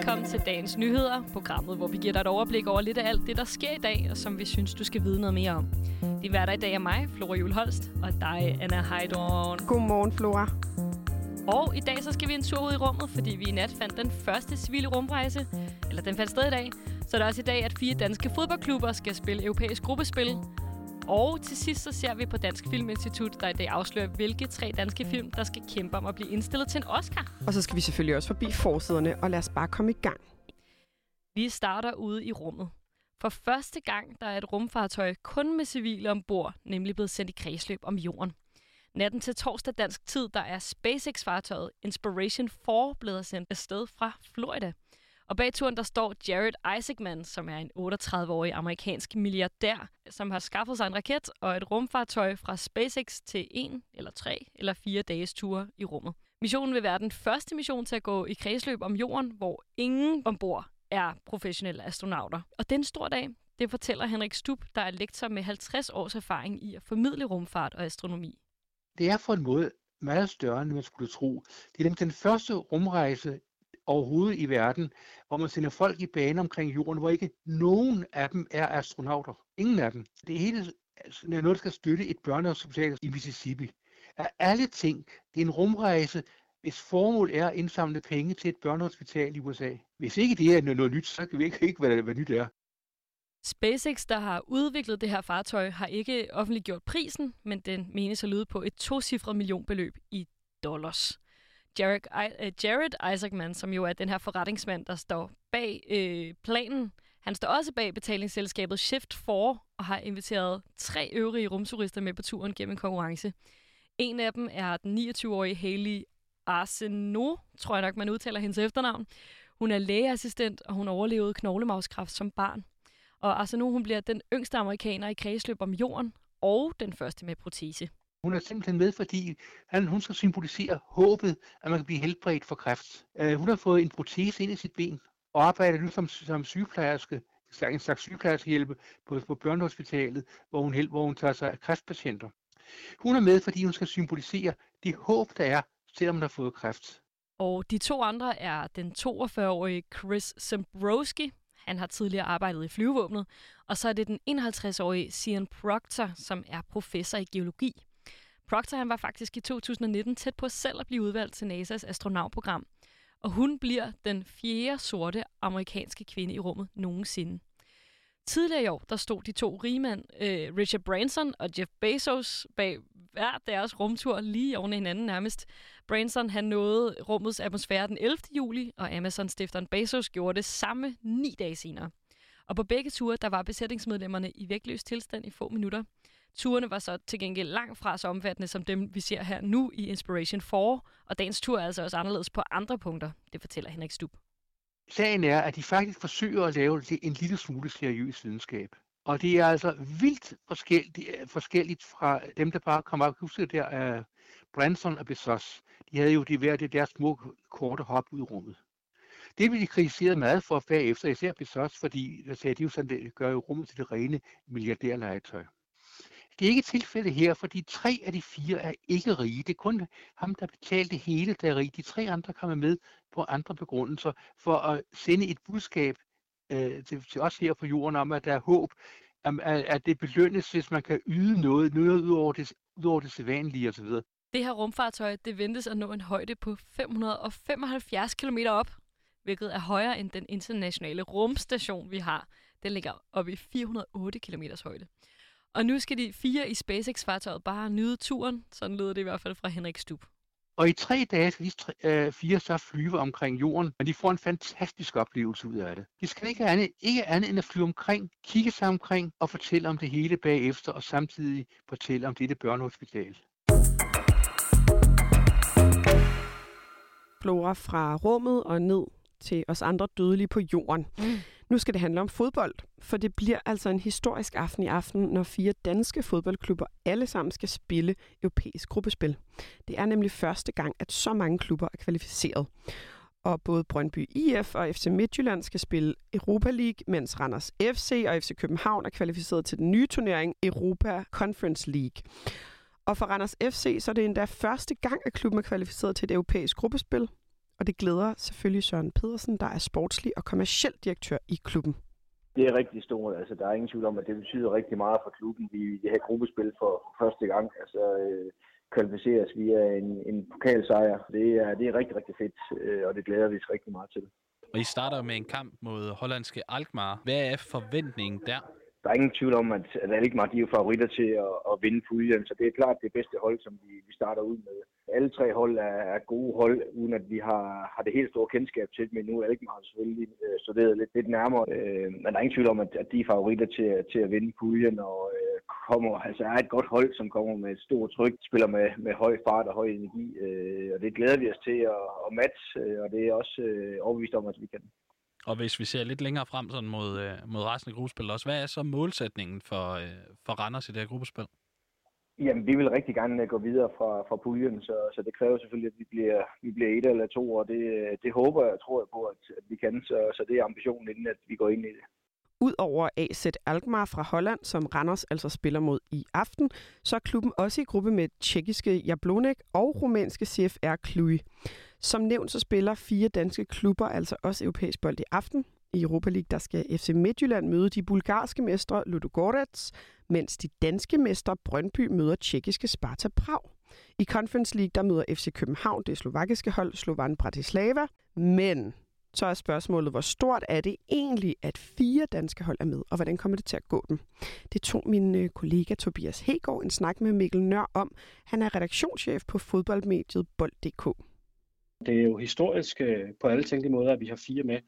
Velkommen til dagens nyheder, programmet, hvor vi giver dig et overblik over lidt af alt det, der sker i dag, og som vi synes, du skal vide noget mere om. Det er i dag er mig, Flora Holst, og dig, Anna Heidorn. Godmorgen, Flora. Og i dag så skal vi en tur ud i rummet, fordi vi i nat fandt den første civile rumrejse, eller den fandt sted i dag. Så er det også i dag, at fire danske fodboldklubber skal spille europæisk gruppespil. Og til sidst så ser vi på Dansk Filminstitut, der i dag afslører, hvilke tre danske film, der skal kæmpe om at blive indstillet til en Oscar. Og så skal vi selvfølgelig også forbi forsiderne, og lad os bare komme i gang. Vi starter ude i rummet. For første gang der er et rumfartøj kun med civile ombord, nemlig blevet sendt i kredsløb om jorden. Natten til torsdag dansk tid, der er SpaceX-fartøjet Inspiration 4 blevet sendt afsted fra Florida. Og bag turen, der står Jared Isaacman, som er en 38-årig amerikansk milliardær, som har skaffet sig en raket og et rumfartøj fra SpaceX til en eller tre eller fire dages ture i rummet. Missionen vil være den første mission til at gå i kredsløb om jorden, hvor ingen ombord er professionelle astronauter. Og det er en stor dag. Det fortæller Henrik Stub, der er lektor med 50 års erfaring i at formidle rumfart og astronomi. Det er for en måde meget større, end man skulle tro. Det er den første rumrejse overhovedet i verden, hvor man sender folk i bane omkring jorden, hvor ikke nogen af dem er astronauter. Ingen af dem. Det hele altså, er noget, der skal støtte et børnehospital i Mississippi. Af alle ting, det er en rumrejse, hvis formål er at indsamle penge til et børnehospital i USA. Hvis ikke det er noget nyt, så kan vi ikke, ikke hvad, hvad nyt er. SpaceX, der har udviklet det her fartøj, har ikke offentliggjort prisen, men den menes at lyde på et tocifret millionbeløb i dollars. Jared, øh, Jared Isaacman, som jo er den her forretningsmand, der står bag øh, planen, han står også bag betalingsselskabet Shift4 og har inviteret tre øvrige rumturister med på turen gennem en konkurrence. En af dem er den 29-årige Haley Arsenault, tror jeg nok, man udtaler hendes efternavn. Hun er lægeassistent, og hun overlevede knoglemavskræft som barn. Og Arsenault hun bliver den yngste amerikaner i kredsløb om jorden, og den første med protese. Hun er simpelthen med, fordi han, hun skal symbolisere håbet, at man kan blive helbredt for kræft. Øh, hun har fået en protese ind i sit ben, og arbejder nu som, som sygeplejerske, en slags sygeplejerskehjælpe på, på børnehospitalet, hvor hun, hvor hun tager sig af kræftpatienter. Hun er med, fordi hun skal symbolisere det håb, der er, selvom hun har fået kræft. Og de to andre er den 42-årige Chris Zembrowski, han har tidligere arbejdet i flyvevåbnet, og så er det den 51-årige Sian Proctor, som er professor i geologi. Proctor han var faktisk i 2019 tæt på selv at blive udvalgt til NASA's astronautprogram, og hun bliver den fjerde sorte amerikanske kvinde i rummet nogensinde. Tidligere i år, der stod de to rigmænd, øh, Richard Branson og Jeff Bezos, bag hver deres rumtur lige oven i hinanden nærmest. Branson han nåede rummets atmosfære den 11. juli, og Amazon-stifteren Bezos gjorde det samme ni dage senere. Og på begge ture, der var besætningsmedlemmerne i vægtløs tilstand i få minutter. Turene var så til gengæld langt fra så omfattende som dem, vi ser her nu i Inspiration 4, og dagens tur er altså også anderledes på andre punkter, det fortæller Henrik Stub. Sagen er, at de faktisk forsøger at lave en lille smule seriøs videnskab. Og det er altså vildt forskelligt, forskelligt fra dem, der bare kom op. Husker der af Branson og Bezos. De havde jo de hver det der små korte hop ud i rummet. Det blev de kritiseret meget for bagefter, især Bezos, fordi der sagde, de jo sådan, det gør jo rummet til det rene milliardærlegetøj. Det er ikke tilfældet her, fordi tre af de fire er ikke rige. Det er kun ham, der betalte hele, der er rige. De tre andre kommer med på andre begrundelser for at sende et budskab øh, til, til os her på jorden om, at der er håb, at, at det belønnes, hvis man kan yde noget, noget ud over det, ud over det sædvanlige osv. Det her rumfartøj, det ventes at nå en højde på 575 km op, hvilket er højere end den internationale rumstation, vi har. Den ligger oppe i 408 km højde. Og nu skal de fire i SpaceX-fartøjet bare nyde turen. Sådan lyder det i hvert fald fra Henrik Stub. Og i tre dage skal de tre, øh, fire så flyve omkring jorden, og de får en fantastisk oplevelse ud af det. De skal ikke andet, ikke andet end at flyve omkring, kigge sig omkring og fortælle om det hele bagefter, og samtidig fortælle om dette børnehospital. Flora fra rummet og ned til os andre dødelige på jorden. Mm. Nu skal det handle om fodbold, for det bliver altså en historisk aften i aften, når fire danske fodboldklubber alle sammen skal spille europæisk gruppespil. Det er nemlig første gang, at så mange klubber er kvalificeret. Og både Brøndby IF og FC Midtjylland skal spille Europa League, mens Randers FC og FC København er kvalificeret til den nye turnering Europa Conference League. Og for Randers FC så er det endda første gang, at klubben er kvalificeret til et europæisk gruppespil, og det glæder selvfølgelig Søren Pedersen, der er sportslig og kommersiel direktør i klubben. Det er rigtig stort. Altså, der er ingen tvivl om, at det betyder rigtig meget for klubben. Vi, vi har gruppespil for første gang. Altså, øh, kvalificeres via en, en pokalsejr. Det er, det er rigtig, rigtig fedt, øh, og det glæder vi os rigtig meget til. Og I starter med en kamp mod hollandske Alkmaar. Hvad er forventningen der? der er ingen tvivl om, at, at Alkmaar de er favoritter til at, at vinde puljen, så det er klart det bedste hold, som vi, vi starter ud med. Alle tre hold er, er gode hold, uden at vi har, har det helt store kendskab til men nu er har selvfølgelig øh, studeret lidt, lidt nærmere. Øh, men der er ingen tvivl om, at, at de er favoritter til, til at vinde puljen, og øh, kommer, altså er et godt hold, som kommer med et stort tryk, spiller med, med høj fart og høj energi, øh, og det glæder vi os til at, at matche, øh, og det er også øh, overbevist om, at vi kan. Og hvis vi ser lidt længere frem sådan mod, øh, mod resten af gruppespillet også, hvad er så målsætningen for, øh, for Randers i det her gruppespil? Jamen, vi vil rigtig gerne øh, gå videre fra, fra puljen, så, så det kræver selvfølgelig, at vi bliver, vi bliver et eller to, og det, det håber jeg tror jeg på, at, at vi kan, så, så det er ambitionen, inden at vi går ind i det. Udover AZ Alkmaar fra Holland, som Randers altså spiller mod i aften, så er klubben også i gruppe med tjekkiske Jablonek og rumænske CFR Cluj. Som nævnt, så spiller fire danske klubber altså også europæisk bold i aften. I Europa League der skal FC Midtjylland møde de bulgarske mestre Ludogorets, mens de danske mestre Brøndby møder tjekkiske Sparta Prag. I Conference League der møder FC København det slovakiske hold Slovan Bratislava, men så er spørgsmålet, hvor stort er det egentlig, at fire danske hold er med, og hvordan kommer det til at gå dem? Det tog min øh, kollega Tobias Hegård en snak med Mikkel Nør om. Han er redaktionschef på fodboldmediet Bold.dk. Det er jo historisk øh, på alle tænkelige måder, at vi har fire med,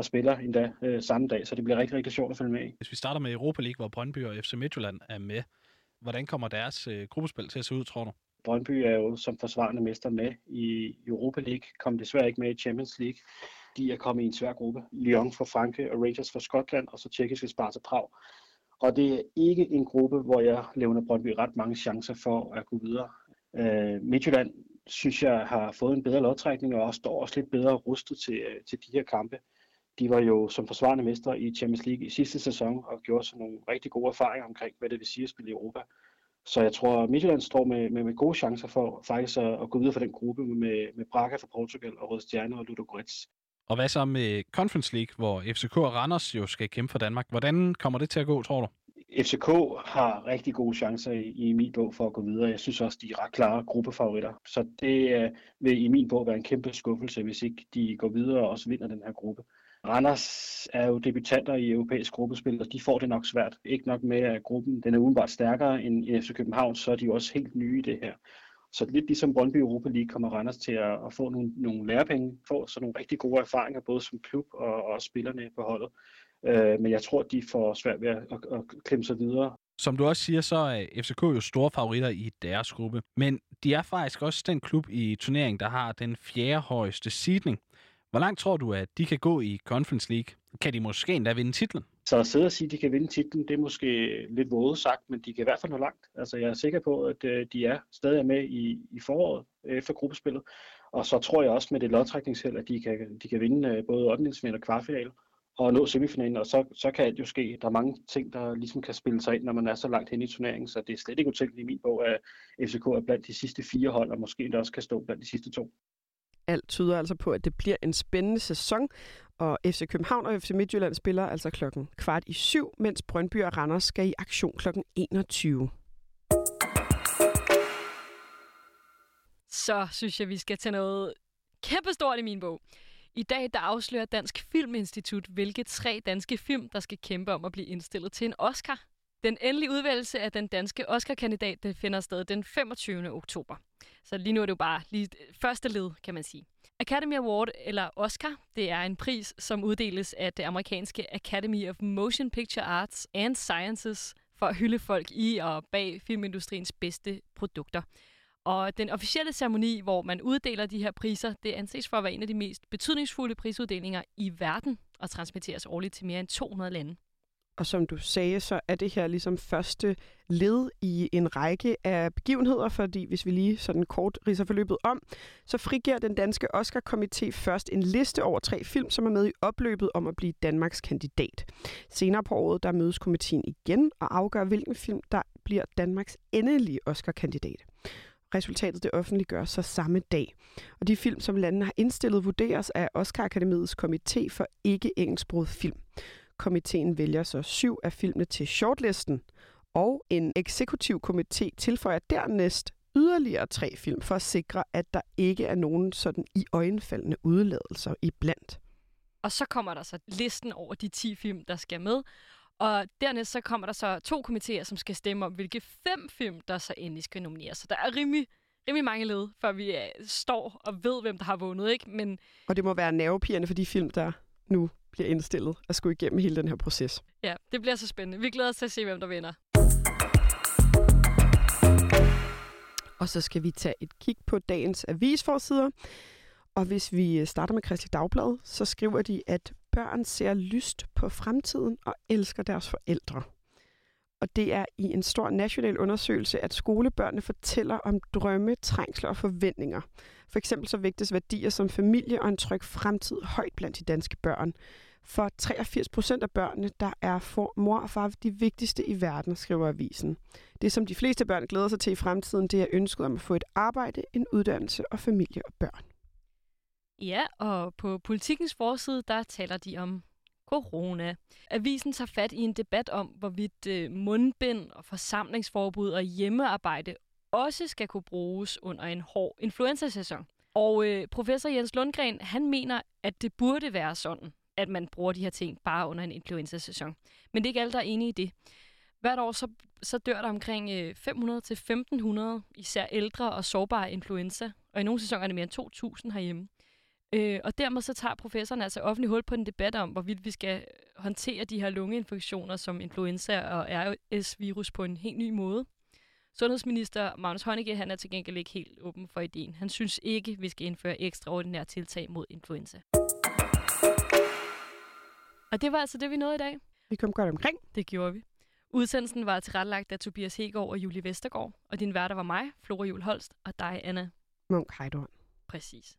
der spiller endda øh, samme dag, så det bliver rigtig, rigtig sjovt at følge med i. Hvis vi starter med Europa League, hvor Brøndby og FC Midtjylland er med, hvordan kommer deres øh, gruppespil til at se ud, tror du? Brøndby er jo som forsvarende mester med i Europa League, kom desværre ikke med i Champions League. De er kommet i en svær gruppe. Lyon fra Frankrig og Rangers fra Skotland, og så tjekkiske Sparta Prag. Og det er ikke en gruppe, hvor jeg levner Brøndby ret mange chancer for at gå videre. Øh, Midtjylland synes jeg har fået en bedre lodtrækning og står også lidt bedre rustet til, øh, til de her kampe. De var jo som forsvarende mestre i Champions League i sidste sæson og gjorde sig nogle rigtig gode erfaringer omkring, hvad det vil sige at spille i Europa. Så jeg tror, at Midtjylland står med, med, med gode chancer for faktisk at, at gå videre for den gruppe med, med Braga fra Portugal og Røde Stjerne og Ludogorets. Og hvad så med Conference League, hvor FCK og Randers jo skal kæmpe for Danmark? Hvordan kommer det til at gå, tror du? FCK har rigtig gode chancer i, i min bog for at gå videre. Jeg synes også, de er ret klare gruppefavoritter. Så det uh, vil i min bog være en kæmpe skuffelse, hvis ikke de går videre og også vinder den her gruppe. Randers er jo debutanter i europæisk gruppespil, og de får det nok svært. Ikke nok med, at gruppen den er udenbart stærkere end FC København, så er de også helt nye i det her. Så lidt ligesom Brøndby Europa League kommer Randers til at, at få nogle, nogle lærepenge, få så nogle rigtig gode erfaringer, både som klub og, og spillerne på holdet. Øh, men jeg tror, de får svært ved at, at, at klemme sig videre. Som du også siger, så er FCK jo store favoritter i deres gruppe. Men de er faktisk også den klub i turneringen, der har den fjerde højeste seedning. Hvor langt tror du, at de kan gå i Conference League? Kan de måske endda vinde titlen? Så at sidde og sige, at de kan vinde titlen, det er måske lidt våde sagt, men de kan i hvert fald nå langt. Altså, jeg er sikker på, at øh, de er stadig med i, i foråret øh, efter gruppespillet. Og så tror jeg også med det lodtrækningsheld, at de kan, de kan vinde øh, både 8. og kvartfinale og nå semifinalen, og så, så kan det jo ske. Der er mange ting, der ligesom kan spille sig ind, når man er så langt hen i turneringen, så det er slet ikke utænkeligt i min bog, at FCK er blandt de sidste fire hold, og måske endda også kan stå blandt de sidste to. Alt tyder altså på, at det bliver en spændende sæson, og FC København og FC Midtjylland spiller altså klokken kvart i syv, mens Brøndby og Randers skal i aktion klokken 21. Så synes jeg, vi skal tage noget kæmpestort i min bog. I dag der afslører Dansk Filminstitut, hvilke tre danske film, der skal kæmpe om at blive indstillet til en Oscar. Den endelige udvalgelse af den danske Oscar-kandidat det finder sted den 25. oktober. Så lige nu er det jo bare lige øh, første led, kan man sige. Academy Award, eller Oscar, det er en pris, som uddeles af det amerikanske Academy of Motion Picture Arts and Sciences for at hylde folk i og bag filmindustriens bedste produkter. Og den officielle ceremoni, hvor man uddeler de her priser, det anses for at være en af de mest betydningsfulde prisuddelinger i verden og transmitteres årligt til mere end 200 lande. Og som du sagde, så er det her ligesom første led i en række af begivenheder, fordi hvis vi lige sådan kort riser forløbet om, så frigiver den danske Oscar-komité først en liste over tre film, som er med i opløbet om at blive Danmarks kandidat. Senere på året, der mødes komiteen igen og afgør, hvilken film, der bliver Danmarks endelige Oscar-kandidat. Resultatet det offentliggøres så samme dag. Og de film, som landene har indstillet, vurderes af Oscar Akademiets komité for ikke-engelsksproget film. Komiteen vælger så syv af filmene til shortlisten, og en eksekutiv komité tilføjer dernæst yderligere tre film for at sikre, at der ikke er nogen sådan i øjenfaldende udladelser i blandt. Og så kommer der så listen over de 10 film, der skal med. Og dernæst så kommer der så to komitéer, som skal stemme om, hvilke fem film, der så endelig skal nomineres. Så der er rimelig, rimelig mange led, før vi uh, står og ved, hvem der har vundet. Ikke? Men... Og det må være nervepigerne for de film, der nu bliver indstillet at skulle igennem hele den her proces. Ja, det bliver så spændende. Vi glæder os til at se, hvem der vinder. Og så skal vi tage et kig på dagens avisforsider. Og hvis vi starter med Kristelig Dagblad, så skriver de, at børn ser lyst på fremtiden og elsker deres forældre. Og det er i en stor national undersøgelse, at skolebørnene fortæller om drømme, trængsler og forventninger. For eksempel så vægtes værdier som familie og en tryg fremtid højt blandt de danske børn. For 83 procent af børnene, der er for mor og far de vigtigste i verden, skriver avisen. Det, som de fleste børn glæder sig til i fremtiden, det er ønsket om at få et arbejde, en uddannelse og familie og børn. Ja, og på politikens forside, der taler de om corona. Avisen tager fat i en debat om, hvorvidt øh, mundbind og forsamlingsforbud og hjemmearbejde også skal kunne bruges under en hård influenzasæson. Og øh, professor Jens Lundgren, han mener, at det burde være sådan, at man bruger de her ting bare under en influenzasæson. Men det er ikke alle, der er enige i det. Hvert år så, så dør der omkring øh, 500-1500, især ældre og sårbare influenza, og i nogle sæsoner er det mere end 2.000 herhjemme. Øh, og dermed så tager professoren altså offentlig hul på en debat om, hvorvidt vi skal håndtere de her lungeinfektioner som influenza og RS-virus på en helt ny måde. Sundhedsminister Magnus Heunicke, han er til gengæld ikke helt åben for ideen. Han synes ikke, vi skal indføre ekstraordinære tiltag mod influenza. Og det var altså det, vi nåede i dag. Vi kom godt omkring. Det gjorde vi. Udsendelsen var tilrettelagt af Tobias Hegård og Julie Vestergaard, og din værter var mig, Flora Jul Holst, og dig, Anna. Munk Heidorn. Præcis.